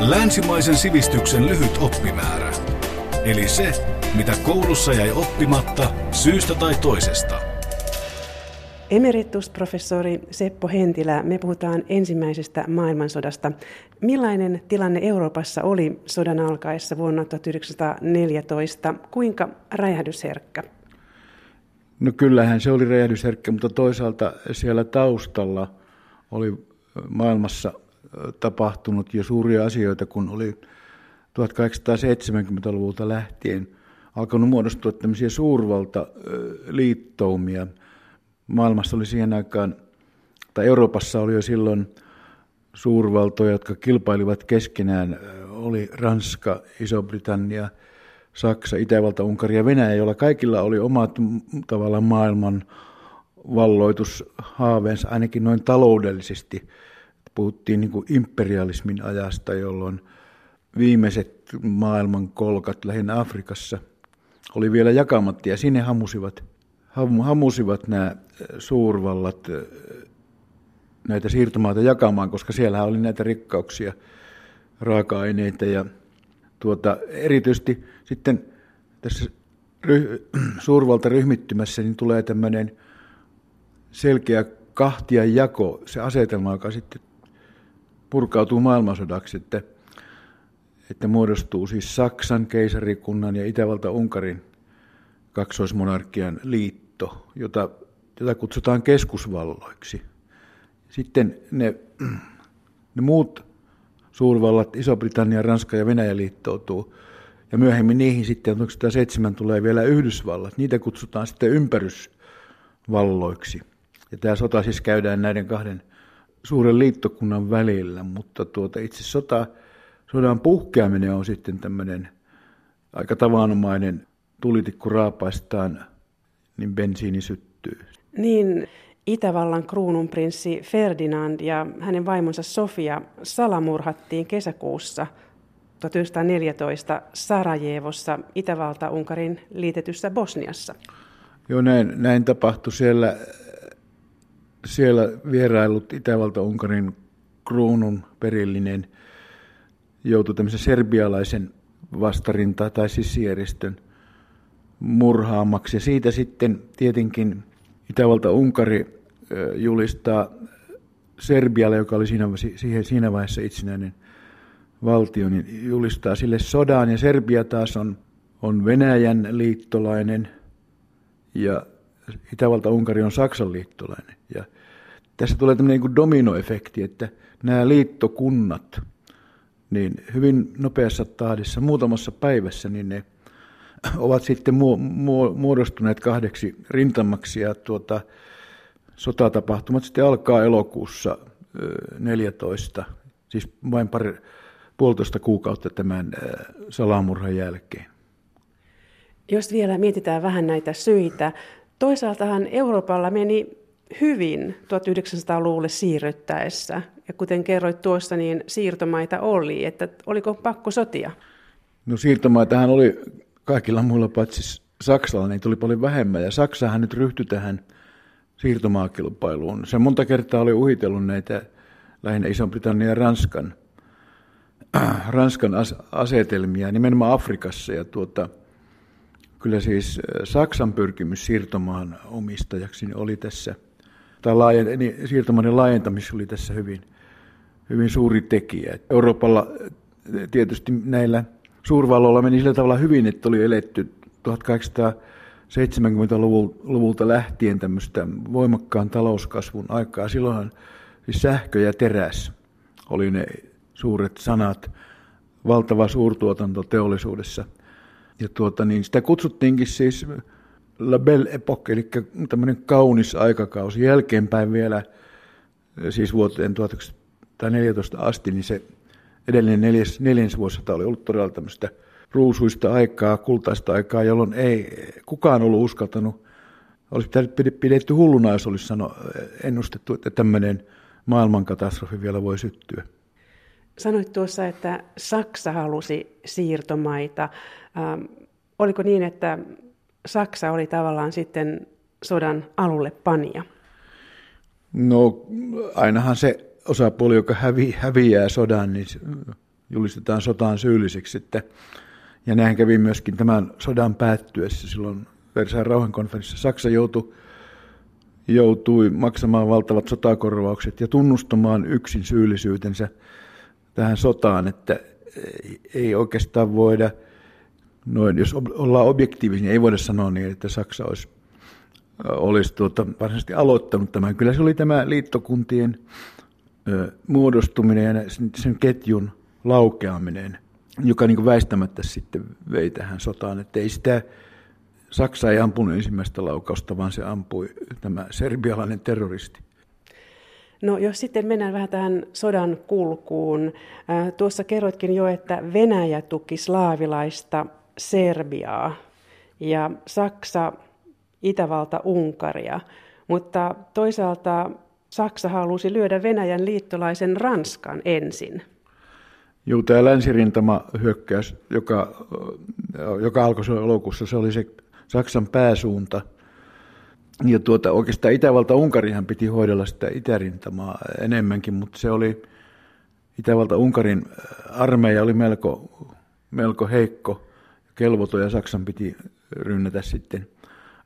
Länsimaisen sivistyksen lyhyt oppimäärä. Eli se, mitä koulussa jäi oppimatta syystä tai toisesta. Emeritusprofessori Seppo Hentilä, me puhutaan ensimmäisestä maailmansodasta. Millainen tilanne Euroopassa oli sodan alkaessa vuonna 1914? Kuinka räjähdysherkkä? No kyllähän se oli räjähdysherkkä, mutta toisaalta siellä taustalla oli maailmassa tapahtunut jo suuria asioita, kun oli 1870-luvulta lähtien alkanut muodostua tämmöisiä suurvaltaliittoumia. Maailmassa oli siihen aikaan, tai Euroopassa oli jo silloin suurvaltoja, jotka kilpailivat keskenään. Oli Ranska, Iso-Britannia, Saksa, Itävalta, Unkari ja Venäjä, joilla kaikilla oli omat tavallaan maailman valloitushaaveensa, ainakin noin taloudellisesti. Puhuttiin niin imperialismin ajasta, jolloin viimeiset maailman kolkat lähinnä Afrikassa oli vielä jakamatta ja sinne hamusivat, hamusivat nämä suurvallat näitä siirtomaita jakamaan, koska siellä oli näitä rikkauksia, raaka-aineita ja tuota, erityisesti sitten tässä ry, suurvaltaryhmittymässä niin tulee tämmöinen selkeä kahtia jako, se asetelma, joka sitten purkautuu maailmansodaksi, että, että muodostuu siis Saksan keisarikunnan ja Itävalta-Unkarin kaksoismonarkian liitto, jota, jota kutsutaan keskusvalloiksi. Sitten ne, ne muut suurvallat, Iso-Britannia, Ranska ja Venäjä liittoutuu. Ja myöhemmin niihin sitten 1907 tulee vielä Yhdysvallat. Niitä kutsutaan sitten ympärysvalloiksi. Ja tämä sota siis käydään näiden kahden suuren liittokunnan välillä, mutta tuota, itse sota, sodan puhkeaminen on sitten tämmöinen aika tavanomainen tulitikku raapaistaan, niin bensiini syttyy. Niin, Itävallan kruununprinssi Ferdinand ja hänen vaimonsa Sofia salamurhattiin kesäkuussa 1914 Sarajevossa Itävalta-Unkarin liitetyssä Bosniassa. Joo, näin, näin tapahtui siellä, siellä vierailut Itävalta-Unkarin kruunun perillinen joutui tämmöisen serbialaisen vastarinta- tai sissijärjestön murhaamaksi. Ja siitä sitten tietenkin Itävalta-Unkari julistaa Serbialle, joka oli siinä, siihen, siinä vaiheessa itsenäinen valtio, niin julistaa sille sodan. Ja Serbia taas on, on Venäjän liittolainen ja Itävalta-Unkari on Saksan liittolainen. Ja tässä tulee tämmöinen niin dominoefekti, että nämä liittokunnat, niin hyvin nopeassa tahdissa, muutamassa päivässä, niin ne ovat sitten muodostuneet kahdeksi rintamaksi ja tuota, sotatapahtumat sitten alkaa elokuussa 14, siis vain pari, puolitoista kuukautta tämän salamurhan jälkeen. Jos vielä mietitään vähän näitä syitä, toisaaltahan Euroopalla meni hyvin 1900-luvulle siirryttäessä. Ja kuten kerroit tuossa, niin siirtomaita oli. Että oliko pakko sotia? No siirtomaitahan oli kaikilla muilla paitsi Saksalla, niin tuli paljon vähemmän. Ja Saksahan nyt ryhtyi tähän – siirtomaakilpailuun. Se monta kertaa oli uhitellut näitä lähinnä Iso-Britannian ja Ranskan, Ranskan as- asetelmia nimenomaan Afrikassa. Ja tuota, kyllä siis äh, Saksan pyrkimys siirtomaan omistajaksi niin oli tässä, tai laajen, niin siirtomaan laajentamisessa oli tässä hyvin, hyvin suuri tekijä. Euroopalla äh, tietysti näillä suurvalloilla meni sillä tavalla hyvin, että oli eletty 1800 70-luvulta lähtien tämmöistä voimakkaan talouskasvun aikaa. Silloinhan siis sähkö ja teräs oli ne suuret sanat, valtava suurtuotanto teollisuudessa. Ja tuota, niin sitä kutsuttiinkin siis La Belle Époque, eli tämmöinen kaunis aikakausi. Jälkeenpäin vielä, siis vuoteen 1914 asti, niin se edellinen neljäs, neljäs vuosisata oli ollut todella tämmöistä ruusuista aikaa, kultaista aikaa, jolloin ei kukaan ollut uskaltanut, olisi pidetty hulluna, jos olisi sano, ennustettu, että tämmöinen maailmankatastrofi vielä voi syttyä. Sanoit tuossa, että Saksa halusi siirtomaita. Ähm, oliko niin, että Saksa oli tavallaan sitten sodan alulle pania? No ainahan se osapuoli, joka hävi, häviää sodan, niin julistetaan sotaan syylliseksi. Että, ja näin kävi myöskin tämän sodan päättyessä silloin Versailles rauhankonferenssissa. Saksa joutui, joutui maksamaan valtavat sotakorvaukset ja tunnustamaan yksin syyllisyytensä tähän sotaan, että ei oikeastaan voida, noin, jos ollaan objektiivisia, niin ei voida sanoa niin, että Saksa olisi, olisi tuota, varsinaisesti aloittanut tämän. Kyllä se oli tämä liittokuntien muodostuminen ja sen, sen ketjun laukeaminen, joka niin väistämättä sitten vei tähän sotaan. Että ei sitä, Saksa ei ampunut ensimmäistä laukausta, vaan se ampui tämä serbialainen terroristi. No jos sitten mennään vähän tähän sodan kulkuun. Tuossa kerroitkin jo, että Venäjä tuki slaavilaista Serbiaa ja Saksa Itävalta Unkaria, mutta toisaalta Saksa halusi lyödä Venäjän liittolaisen Ranskan ensin. Joo, tämä länsirintama hyökkäys, joka, joka alkoi elokuussa, se oli se Saksan pääsuunta. Ja tuota, oikeastaan Itävalta-Unkarihan piti hoidella sitä itärintamaa enemmänkin, mutta se oli, Itävalta-Unkarin armeija oli melko, melko heikko, kelvoton ja Saksan piti rynnätä sitten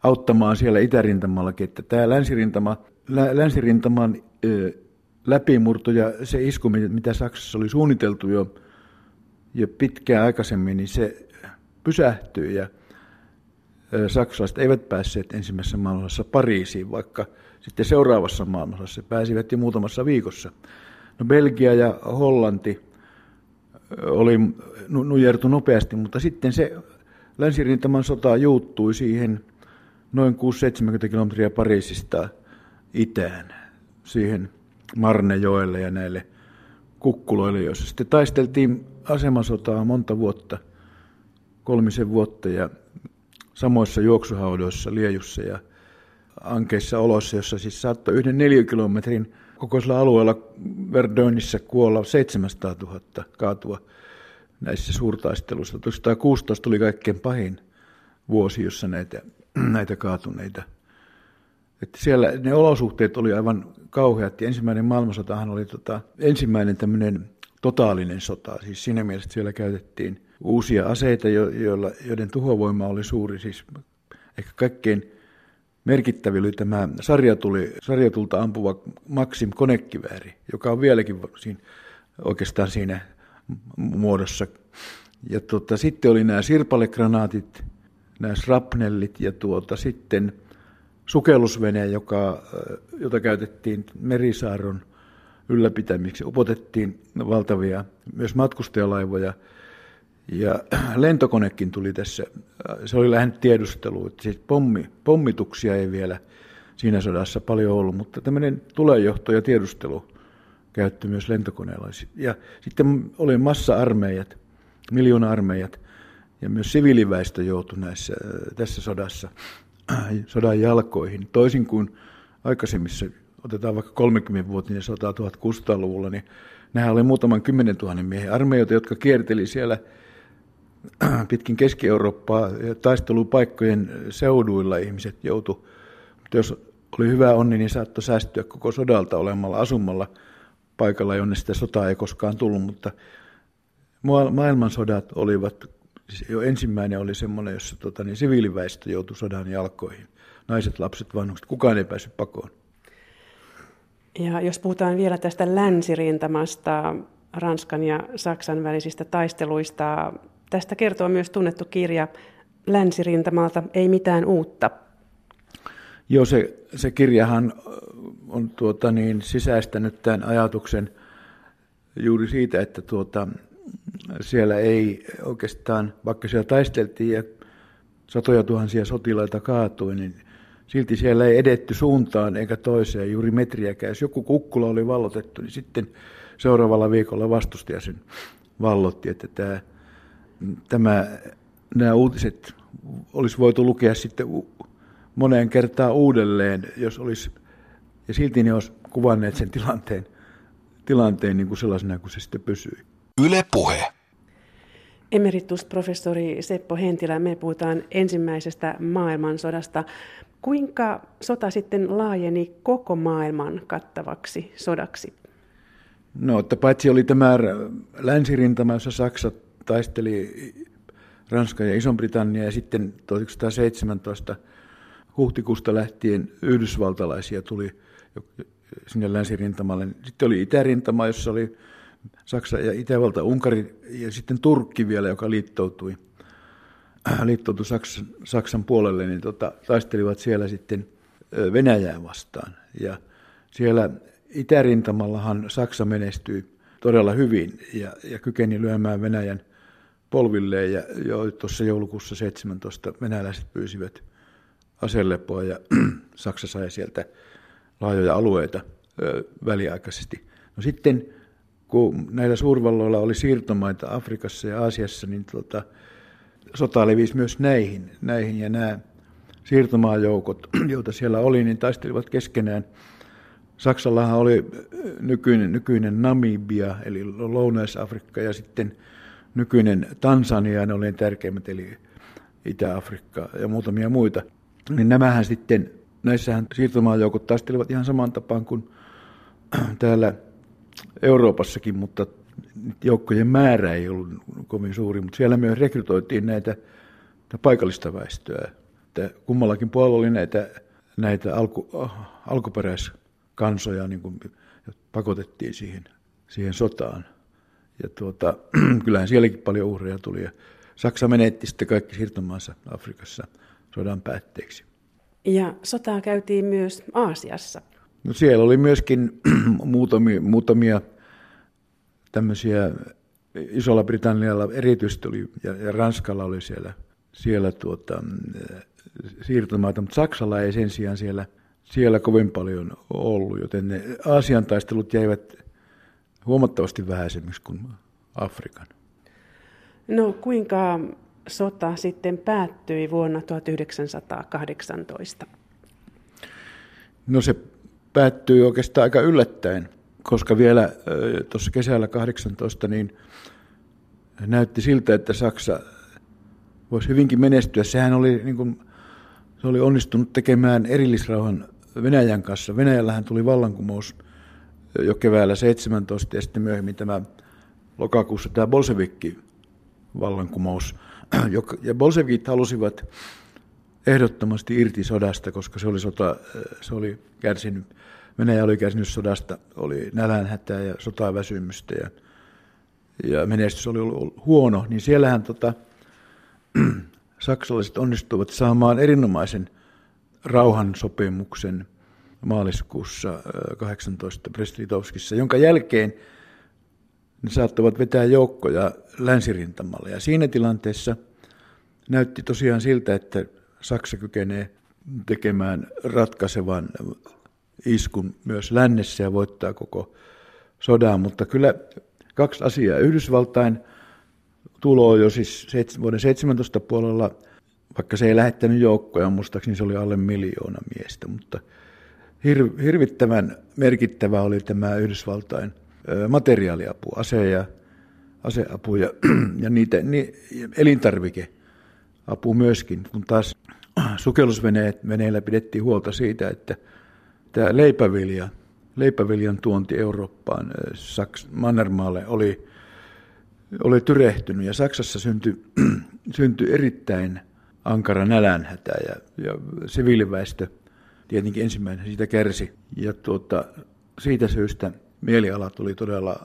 auttamaan siellä itärintamallakin, että tämä länsirintama, lä, länsirintaman ö, läpimurto ja se isku, mitä Saksassa oli suunniteltu jo, jo pitkään aikaisemmin, niin se pysähtyi ja saksalaiset eivät päässeet ensimmäisessä maailmansodassa Pariisiin, vaikka sitten seuraavassa maailmansodassa pääsivät jo muutamassa viikossa. No Belgia ja Hollanti oli nujertu nopeasti, mutta sitten se länsirintaman sota juuttui siihen noin 6-70 kilometriä Pariisista itään, siihen Marnejoelle ja näille kukkuloille, joissa sitten taisteltiin asemasotaa monta vuotta, kolmisen vuotta ja samoissa juoksuhaudoissa Liejussa ja ankeissa oloissa, jossa siis saattoi yhden neliökilometrin kokoisella alueella Verdönissä kuolla 700 000 kaatua näissä suurtaisteluissa. 1916 tuli kaikkein pahin vuosi, jossa näitä, näitä kaatuneita. Että siellä ne olosuhteet oli aivan kauheat ja ensimmäinen maailmansotahan oli tota, ensimmäinen tämmöinen totaalinen sota. Siis siinä mielessä siellä käytettiin uusia aseita, joilla, joiden tuhovoima oli suuri. Siis ehkä kaikkein merkittävin oli tämä sarjatuli, sarjatulta ampuva Maxim konekivääri, joka on vieläkin siinä, oikeastaan siinä muodossa. Ja tuota, sitten oli nämä sirpalegranaatit, nämä srapnellit ja tuota, sitten sukellusvene, joka, jota käytettiin merisaaron ylläpitämiksi. Upotettiin valtavia myös matkustajalaivoja ja lentokonekin tuli tässä. Se oli lähinnä tiedustelu, että siis pommi, pommituksia ei vielä siinä sodassa paljon ollut, mutta tämmöinen tulejohto ja tiedustelu käyttö myös lentokoneella. Ja sitten oli massa-armeijat, miljoona-armeijat, ja myös siviiliväestö joutui näissä, tässä sodassa sodan jalkoihin. Toisin kuin aikaisemmissa, otetaan vaikka 30-vuotinen sota 1600-luvulla, niin nämä oli muutaman kymmenen tuhannen miehen armeijoita, jotka kierteli siellä pitkin Keski-Eurooppaa taistelupaikkojen seuduilla ihmiset joutu. Mutta jos oli hyvä onni, niin saattoi säästyä koko sodalta olemalla asumalla paikalla, jonne sitä sotaa ei koskaan tullut, mutta maailmansodat olivat, siis jo ensimmäinen oli semmoinen, jossa tota, niin siviiliväestö joutui sodan jalkoihin. Naiset, lapset, vanhukset, kukaan ei päässyt pakoon. Ja jos puhutaan vielä tästä länsirintamasta, Ranskan ja Saksan välisistä taisteluista, tästä kertoo myös tunnettu kirja Länsirintamalta, ei mitään uutta. Joo, se, se kirjahan on tuota, niin, sisäistänyt tämän ajatuksen juuri siitä, että tuota, siellä ei oikeastaan, vaikka siellä taisteltiin ja satoja tuhansia sotilaita kaatui, niin silti siellä ei edetty suuntaan eikä toiseen juuri metriäkään. Jos joku kukkula oli vallotettu, niin sitten seuraavalla viikolla vastustaja sen vallotti, että tämä, tämä, nämä uutiset olisi voitu lukea sitten moneen kertaan uudelleen, jos olisi, ja silti ne olisi kuvanneet sen tilanteen, tilanteen niin kuin sellaisena kuin se sitten pysyi. Yle Puhe. Emeritusprofessori Seppo Hentilä, me puhutaan ensimmäisestä maailmansodasta. Kuinka sota sitten laajeni koko maailman kattavaksi sodaksi? No, että paitsi oli tämä länsirintama, jossa Saksa taisteli Ranska ja Iso-Britannia ja sitten 1917 huhtikuusta lähtien yhdysvaltalaisia tuli sinne länsirintamalle. Sitten oli itärintama, jossa oli Saksa ja Itävalta, Unkari ja sitten Turkki vielä, joka liittoutui, liittoutui Saksan, Saksan puolelle, niin tota, taistelivat siellä sitten Venäjää vastaan. Ja siellä itärintamallahan Saksa menestyi todella hyvin ja, ja kykeni lyömään Venäjän polvilleen. Ja jo tuossa joulukuussa 17 venäläiset pyysivät aselepoa ja Saksa sai sieltä laajoja alueita väliaikaisesti. No sitten kun näillä suurvalloilla oli siirtomaita Afrikassa ja Aasiassa, niin tuota, sota levisi myös näihin, näihin ja nämä siirtomaajoukot, joita siellä oli, niin taistelivat keskenään. Saksallahan oli nykyinen, nykyinen Namibia, eli Lounais-Afrikka, ja sitten nykyinen Tansania, ne oli tärkeimmät, eli Itä-Afrikka ja muutamia muita. Niin nämähän sitten, näissähän siirtomaajoukot taistelivat ihan saman tapaan kuin täällä Euroopassakin, mutta joukkojen määrä ei ollut kovin suuri, mutta siellä myös rekrytoitiin näitä paikallista väestöä. Että kummallakin puolella oli näitä, näitä alku, alkuperäiskansoja, niin kuin pakotettiin siihen, siihen sotaan. Ja tuota, kyllähän sielläkin paljon uhreja tuli. Ja Saksa menetti sitten kaikki siirtomaansa Afrikassa sodan päätteeksi. Ja sotaa käytiin myös Aasiassa. No siellä oli myöskin muutamia, muutamia tämmöisiä, Isolla Britannialla erityisesti oli, ja, ja Ranskalla oli siellä, siellä tuota, siirtomaita, mutta Saksalla ei sen sijaan siellä, siellä kovin paljon ollut, joten ne Aasian taistelut jäivät huomattavasti vähäisemmiksi kuin Afrikan. No kuinka sota sitten päättyi vuonna 1918? No se päättyi oikeastaan aika yllättäen, koska vielä tuossa kesällä 18 niin näytti siltä, että Saksa voisi hyvinkin menestyä. Sehän oli, niin kuin, se oli onnistunut tekemään erillisrauhan Venäjän kanssa. Venäjällähän tuli vallankumous jo keväällä 17 ja sitten myöhemmin tämä lokakuussa tämä Bolsevikki vallankumous. Ja Bolsevikit halusivat ehdottomasti irti sodasta, koska se oli, sota, se oli kärsinyt, Venäjä oli kärsinyt sodasta, oli nälänhätää ja sotaväsymystä ja, ja menestys oli ollut huono, niin siellähän tota, saksalaiset onnistuivat saamaan erinomaisen rauhansopimuksen maaliskuussa 18 Brest-Litovskissa, jonka jälkeen ne saattavat vetää joukkoja länsirintamalle. Ja siinä tilanteessa näytti tosiaan siltä, että Saksa kykenee tekemään ratkaisevan iskun myös lännessä ja voittaa koko sodan, mutta kyllä kaksi asiaa. Yhdysvaltain tulo jo siis vuoden 17 puolella, vaikka se ei lähettänyt joukkoja, muistaakseni se oli alle miljoona miestä, mutta hir- hirvittävän merkittävä oli tämä Yhdysvaltain materiaaliapu, ase- ja, aseapu ja, ja niitä, ni, elintarvikeapu myöskin, kun taas sukellusveneillä pidettiin huolta siitä, että tämä leipävilja, leipäviljan tuonti Eurooppaan Saks, Mannermaalle oli, oli tyrehtynyt. Ja Saksassa syntyi, syntyi erittäin ankara nälänhätä ja, ja siviiliväestö tietenkin ensimmäinen siitä kärsi. Ja tuota, siitä syystä mielialat oli todella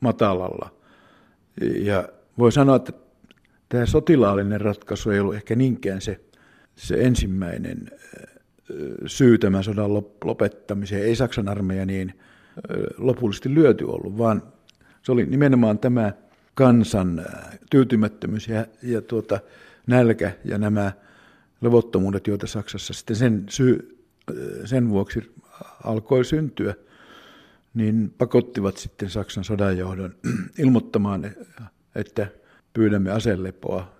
matalalla. Ja voi sanoa, että tämä sotilaallinen ratkaisu ei ollut ehkä niinkään se, se ensimmäinen syy tämän sodan lopettamiseen. Ei Saksan armeija niin lopullisesti lyöty ollut, vaan se oli nimenomaan tämä kansan tyytymättömyys ja, ja tuota, nälkä ja nämä levottomuudet, joita Saksassa sitten sen, syy, sen vuoksi alkoi syntyä, niin pakottivat sitten Saksan sodanjohdon ilmoittamaan, että pyydämme aselepoa.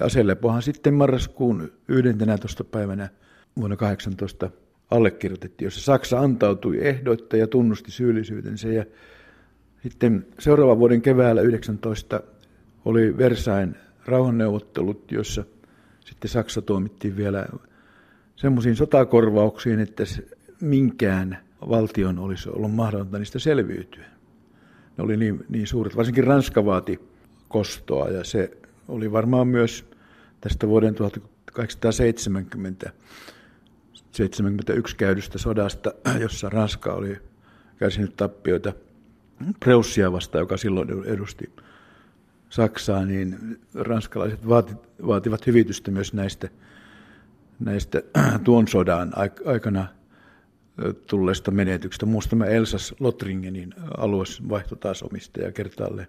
Ja aselepohan sitten marraskuun 11. päivänä vuonna 18 allekirjoitettiin, jossa Saksa antautui ehdoitta ja tunnusti syyllisyytensä. Ja sitten seuraavan vuoden keväällä 19 oli Versain rauhanneuvottelut, jossa sitten Saksa tuomittiin vielä semmoisiin sotakorvauksiin, että minkään valtion olisi ollut mahdollista niistä selviytyä. ne oli niin, niin suuret. Varsinkin Ranska vaati kostoa ja se oli varmaan myös tästä vuoden 1870 71 käydystä sodasta, jossa Ranska oli kärsinyt tappioita Preussia vastaan, joka silloin edusti Saksaa, niin ranskalaiset vaati, vaativat hyvitystä myös näistä, näistä tuon sodan aikana tulleista menetyksistä. Muusta tämä Elsas Lotringenin alue vaihtoi taas omistaja kertaalleen.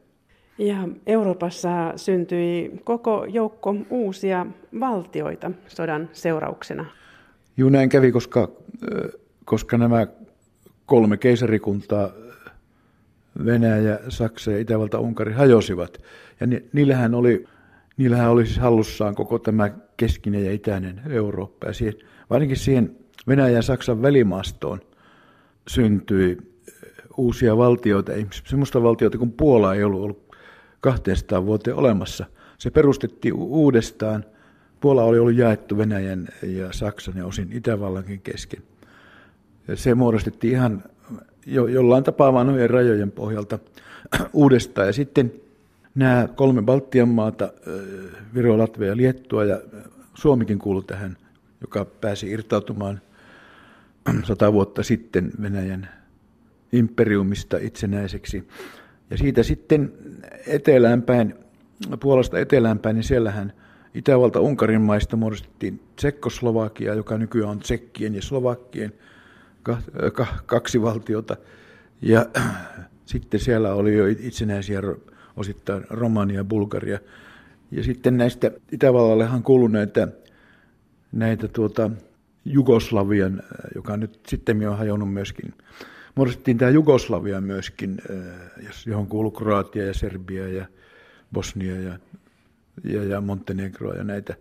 Ja Euroopassa syntyi koko joukko uusia valtioita sodan seurauksena. Juu, näin kävi, koska, koska nämä kolme keisarikuntaa, Venäjä, Saksa ja Itävalta, Unkari hajosivat. Ja niillähän oli, niillähän oli siis hallussaan koko tämä keskinen ja itäinen Eurooppa. Ja siihen, varsinkin siihen Venäjän ja Saksan välimaastoon syntyi uusia valtioita, sellaista valtiota kuin Puola ei ollut ollut 200 vuoteen olemassa. Se perustettiin uudestaan. Puola oli ollut jaettu Venäjän ja Saksan ja osin Itävallankin kesken. Se muodostettiin ihan jo, jollain tapaa vanhojen rajojen pohjalta uudestaan. Ja sitten nämä kolme Baltian maata, Viro, Latvia ja Liettua ja Suomikin kuului tähän, joka pääsi irtautumaan sata vuotta sitten Venäjän imperiumista itsenäiseksi. Ja siitä sitten eteläänpäin, Puolasta eteläänpäin, niin siellähän Itävalta Unkarin maista muodostettiin Tsekkoslovakia, joka nykyään on Tsekkien ja Slovakkien kaksi valtiota. Ja sitten siellä oli jo itsenäisiä osittain Romania ja Bulgaria. Ja sitten näistä Itävallallehan kuului näitä, näitä tuota, Jugoslavian, joka nyt sitten on hajonnut myöskin muodostettiin tämä Jugoslavia myöskin, äh, johon kuuluu Kroatia ja Serbia ja Bosnia ja, ja, ja Montenegro ja näitä.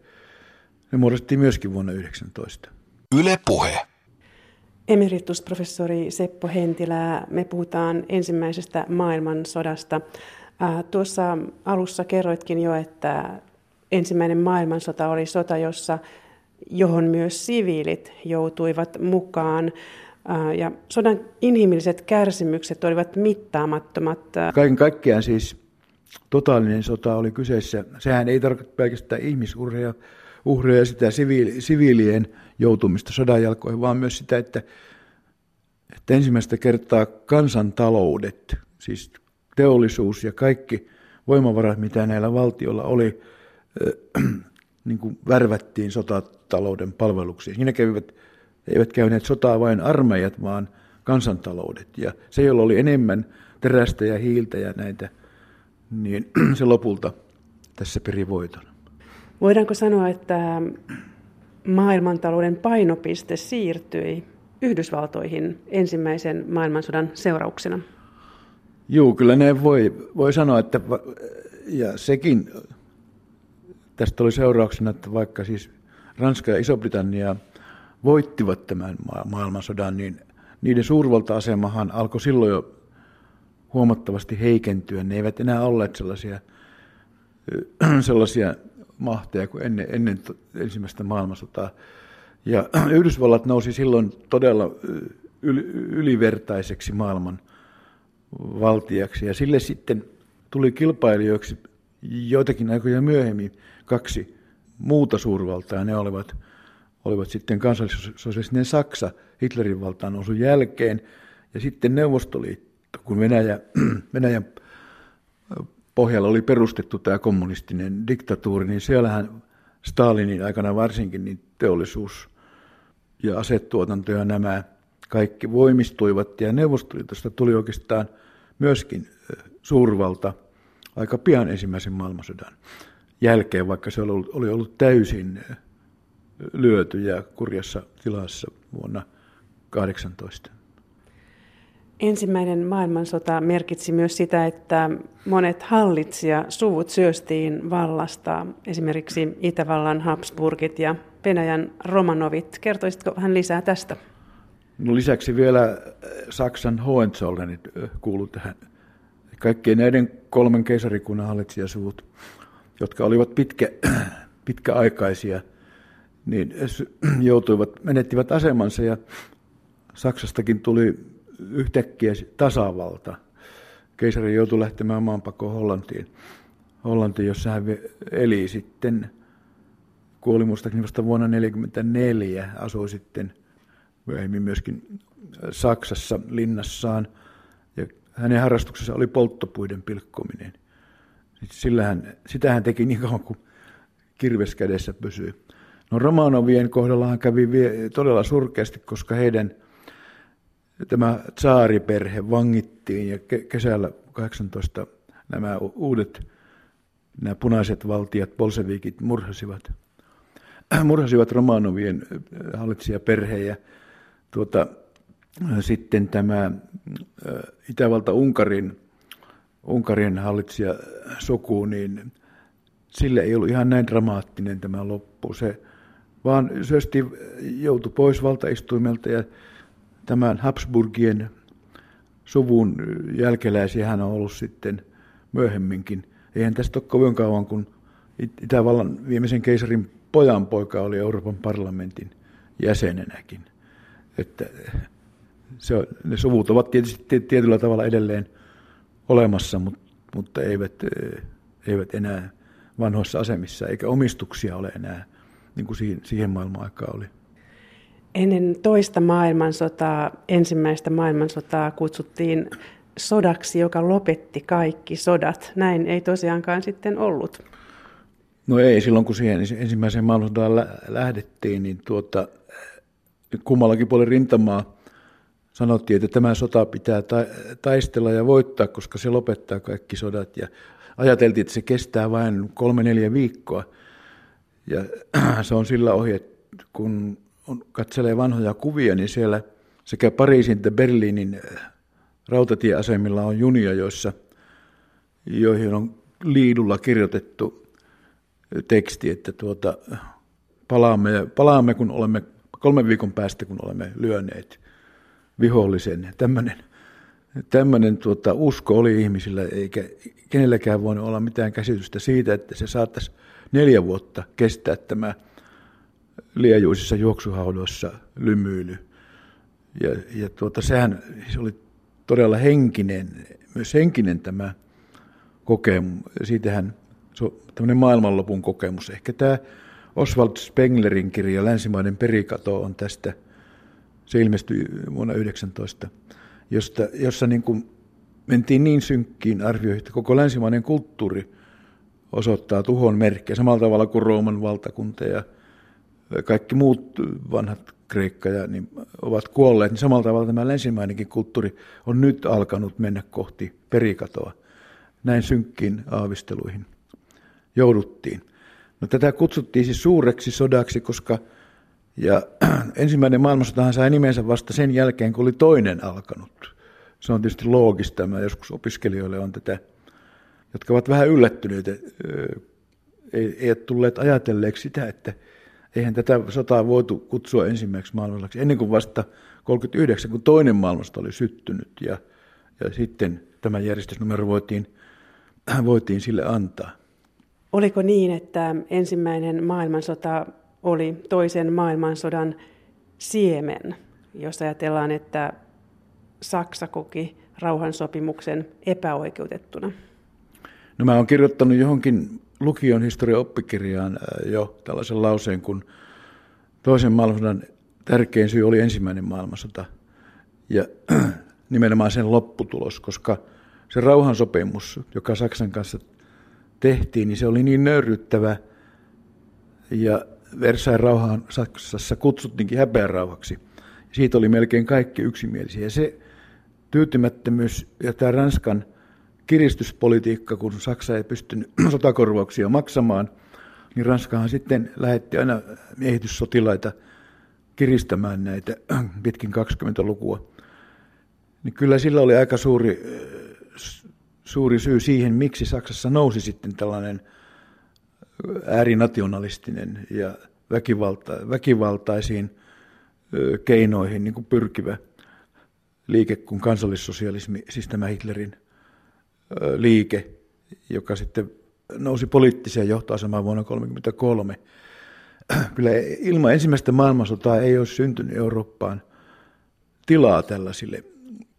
Ne muodostettiin myöskin vuonna 19. Yle Puhe. Emeritusprofessori Seppo Hentilä, me puhutaan ensimmäisestä maailmansodasta. Tuossa alussa kerroitkin jo, että ensimmäinen maailmansota oli sota, jossa, johon myös siviilit joutuivat mukaan. Ja sodan inhimilliset kärsimykset olivat mittaamattomat. Kaiken kaikkiaan siis totaalinen sota oli kyseessä. Sehän ei tarkoita pelkästään ihmisuhreja, uhreja sitä siviili, siviilien joutumista sodan jalkoihin, vaan myös sitä, että, että ensimmäistä kertaa kansantaloudet, siis teollisuus ja kaikki voimavarat, mitä näillä valtioilla oli, niin kuin värvättiin sotatalouden palveluksiin. Siinä kävivät eivät käyneet sotaa vain armeijat, vaan kansantaloudet. Ja se, jolla oli enemmän terästä ja hiiltä ja näitä, niin se lopulta tässä peri voiton. Voidaanko sanoa, että maailmantalouden painopiste siirtyi Yhdysvaltoihin ensimmäisen maailmansodan seurauksena? Joo, kyllä ne voi, voi sanoa, että ja sekin tästä oli seurauksena, että vaikka siis Ranska ja Iso-Britannia voittivat tämän maailmansodan, niin niiden suurvalta-asemahan alkoi silloin jo huomattavasti heikentyä. Ne eivät enää olleet sellaisia, sellaisia mahteja kuin ennen, ennen ensimmäistä maailmansotaa. Ja Yhdysvallat nousi silloin todella ylivertaiseksi maailman valtiaksi. Ja sille sitten tuli kilpailijoiksi joitakin aikoja myöhemmin kaksi muuta suurvaltaa. Ne olivat olivat sitten kansallissosialistinen Saksa Hitlerin valtaan nousun jälkeen ja sitten Neuvostoliitto, kun Venäjä, Venäjän pohjalla oli perustettu tämä kommunistinen diktatuuri, niin siellähän Stalinin aikana varsinkin niin teollisuus ja asetuotanto ja nämä kaikki voimistuivat ja Neuvostoliitosta tuli oikeastaan myöskin suurvalta aika pian ensimmäisen maailmansodan jälkeen, vaikka se oli ollut, täysin lyöty ja kurjassa tilassa vuonna 18. Ensimmäinen maailmansota merkitsi myös sitä, että monet suvut syöstiin vallasta, esimerkiksi Itävallan Habsburgit ja Venäjän Romanovit. Kertoisitko hän lisää tästä? No lisäksi vielä äh, Saksan Hohenzollenit äh, kuuluu tähän. Kaikkien näiden kolmen keisarikunnan hallitsijasuvut, jotka olivat pitkä, pitkäaikaisia – niin joutuivat, menettivät asemansa ja Saksastakin tuli yhtäkkiä tasavalta. keisari joutui lähtemään maanpakoon Hollantiin, Hollantiin jossa hän eli sitten, kuoli muistaakseni vasta vuonna 1944, asui sitten myöhemmin myöskin Saksassa linnassaan. Ja hänen harrastuksensa oli polttopuiden pilkkominen. Sillä hän, sitä hän teki niin kauan kuin kirves kädessä pysyy. No Romanovien kohdallahan kävi todella surkeasti, koska heidän tämä tsaariperhe vangittiin ja kesällä 18 nämä uudet nämä punaiset valtiat, bolsevikit, murhasivat, murhasivat Romanovien hallitsijaperheen ja tuota, sitten tämä Itävalta-Unkarin Unkarin hallitsija suku, niin sille ei ollut ihan näin dramaattinen tämä loppu. Se vaan syösti joutui pois valtaistuimelta ja tämän Habsburgien suvun jälkeläisiä hän on ollut sitten myöhemminkin. Eihän tästä ole kovin kauan, kun Itävallan viimeisen keisarin pojan poika oli Euroopan parlamentin jäsenenäkin. Että se on, ne suvut ovat tietysti tietyllä tavalla edelleen olemassa, mutta, mutta eivät, eivät enää vanhoissa asemissa, eikä omistuksia ole enää, niin kuin siihen, siihen maailman aikaan oli. Ennen toista maailmansotaa, ensimmäistä maailmansotaa kutsuttiin sodaksi, joka lopetti kaikki sodat. Näin ei tosiaankaan sitten ollut. No ei, silloin kun siihen ensimmäiseen maailmansotaan lähdettiin, niin tuota, kummallakin puolella rintamaa sanottiin, että tämä sota pitää taistella ja voittaa, koska se lopettaa kaikki sodat. Ja ajateltiin, että se kestää vain kolme neljä viikkoa. Ja se on sillä että kun on, katselee vanhoja kuvia, niin siellä sekä Pariisin että Berliinin äh, rautatieasemilla on junia, joissa, joihin on liidulla kirjoitettu teksti, että tuota, palaamme, palaamme, kun olemme kolmen viikon päästä, kun olemme lyöneet vihollisen. Tämmöinen, tämmöinen tuota, usko oli ihmisillä, eikä kenelläkään voinut olla mitään käsitystä siitä, että se saattaisi neljä vuotta kestää tämä liejuisissa juoksuhaudoissa lymyily. Ja, ja tuota, sehän se oli todella henkinen, myös henkinen tämä kokemus. Siitähän se on tämmöinen maailmanlopun kokemus. Ehkä tämä Oswald Spenglerin kirja Länsimaiden perikato on tästä – se ilmestyi vuonna 19, josta, jossa niin kuin mentiin niin synkkiin arvioihin, että koko länsimainen kulttuuri osoittaa tuhon merkkejä samalla tavalla kuin Rooman valtakunta ja kaikki muut vanhat Kreikka ja, niin ovat kuolleet, niin samalla tavalla tämä länsimainenkin kulttuuri on nyt alkanut mennä kohti perikatoa. Näin synkkiin aavisteluihin jouduttiin. No, tätä kutsuttiin siis suureksi sodaksi, koska ja ensimmäinen maailmansotahan sai nimensä vasta sen jälkeen, kun oli toinen alkanut. Se on tietysti loogista. Mä joskus opiskelijoille on tätä, jotka ovat vähän yllättyneitä, ei, ei ole tulleet ajatelleeksi sitä, että eihän tätä sotaa voitu kutsua ensimmäiseksi maailmansodaksi ennen kuin vasta 39, kun toinen maailmasta oli syttynyt ja, ja sitten tämä järjestysnumero voitiin, voitiin sille antaa. Oliko niin, että ensimmäinen maailmansota oli toisen maailmansodan siemen, jos ajatellaan, että Saksa koki rauhansopimuksen epäoikeutettuna? No mä oon kirjoittanut johonkin lukion historian oppikirjaan äh, jo tällaisen lauseen, kun toisen maailmansodan tärkein syy oli ensimmäinen maailmansota ja nimenomaan sen lopputulos, koska se rauhansopimus, joka Saksan kanssa tehtiin, niin se oli niin nöyryttävä ja Versailles rauhaan Saksassa kutsuttiinkin häpeän rauhaksi. Siitä oli melkein kaikki yksimielisiä. Ja se tyytymättömyys ja tämä Ranskan kiristyspolitiikka, kun Saksa ei pystynyt sotakorvauksia maksamaan, niin Ranskahan sitten lähetti aina miehityssotilaita kiristämään näitä pitkin 20-lukua. Niin kyllä sillä oli aika suuri, suuri syy siihen, miksi Saksassa nousi sitten tällainen – äärinationalistinen ja väkivalta, väkivaltaisiin keinoihin niin kuin pyrkivä liike kuin kansallissosialismi, siis tämä Hitlerin liike, joka sitten nousi poliittiseen johtoasemaan vuonna 1933. Kyllä ilman ensimmäistä maailmansotaa ei olisi syntynyt Eurooppaan tilaa tällaisille,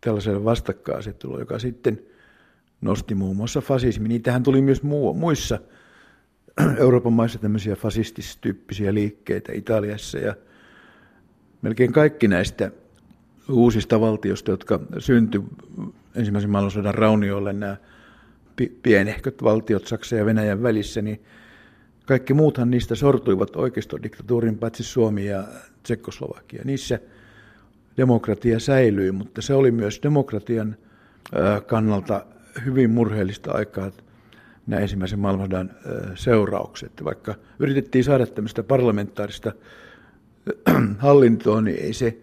tällaiselle vastakkainasettelulle, joka sitten nosti muun muassa fasismi. Niitähän tuli myös muu, muissa Euroopan maissa tämmöisiä fasististyyppisiä liikkeitä Italiassa ja melkein kaikki näistä uusista valtioista, jotka syntyi ensimmäisen maailmansodan raunioille nämä pienehköt valtiot Saksan ja Venäjän välissä, niin kaikki muuthan niistä sortuivat oikeistodiktatuurin, paitsi Suomi ja Tsekkoslovakia. Niissä demokratia säilyi, mutta se oli myös demokratian kannalta hyvin murheellista aikaa nämä ensimmäisen maailmansodan seuraukset. Vaikka yritettiin saada tämmöistä parlamentaarista hallintoa, niin ei se,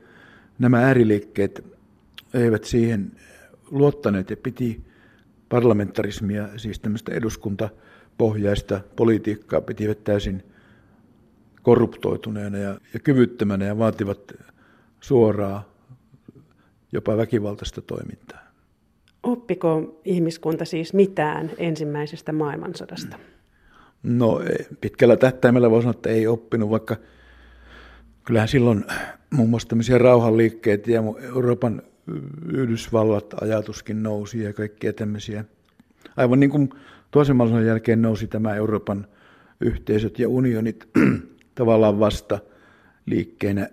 nämä ääriliikkeet eivät siihen luottaneet ja piti parlamentarismia, siis tämmöistä eduskuntapohjaista politiikkaa, pitivät täysin korruptoituneena ja, ja kyvyttömänä ja vaativat suoraa, jopa väkivaltaista toimintaa. Oppiko ihmiskunta siis mitään ensimmäisestä maailmansodasta? No pitkällä tähtäimellä voi sanoa, että ei oppinut, vaikka kyllähän silloin muun muassa tämmöisiä rauhanliikkeitä ja Euroopan Yhdysvallat ajatuskin nousi ja kaikkia tämmöisiä. Aivan niin kuin toisen maailmansodan jälkeen nousi tämä Euroopan yhteisöt ja unionit tavallaan vasta liikkeenä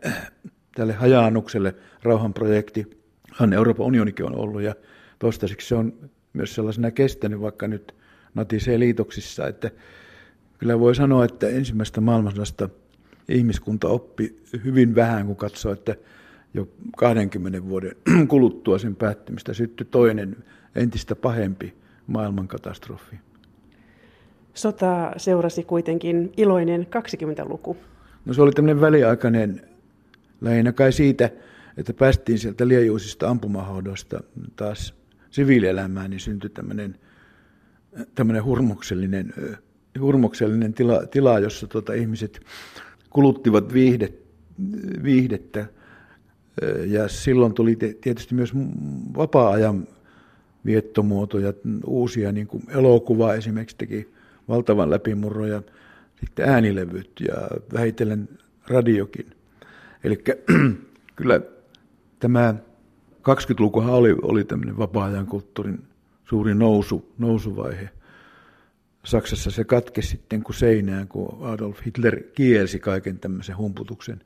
tälle hajaannukselle rauhanprojekti. Euroopan unionikin on ollut ja toistaiseksi se on myös sellaisena kestänyt, vaikka nyt natisee liitoksissa, että kyllä voi sanoa, että ensimmäistä maailmansodasta ihmiskunta oppi hyvin vähän, kun katsoo, että jo 20 vuoden kuluttua sen päättymistä syttyi toinen entistä pahempi maailmankatastrofi. Sota seurasi kuitenkin iloinen 20-luku. No se oli tämmöinen väliaikainen, lähinnä kai siitä, että päästiin sieltä liejuisista ampumahaudoista taas siviilielämään, niin syntyi tämmöinen, tämmöinen hurmoksellinen, hurmoksellinen tila, tila jossa tuota ihmiset kuluttivat viihdet, viihdettä. Ja silloin tuli tietysti myös vapaa-ajan viettomuotoja, uusia niin kuin elokuva esimerkiksi teki valtavan läpimurron ja sitten äänilevyt ja vähitellen radiokin. Eli kyllä tämä 20-lukuhan oli, oli tämmöinen vapaa-ajan kulttuurin suuri nousu, nousuvaihe. Saksassa se katkesi sitten kuin seinään, kun Adolf Hitler kielsi kaiken tämmöisen humputuksen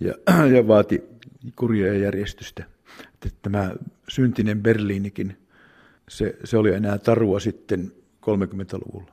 ja, ja vaati kuria ja järjestystä. Että tämä syntinen Berliinikin, se, se oli enää tarua sitten 30-luvulla.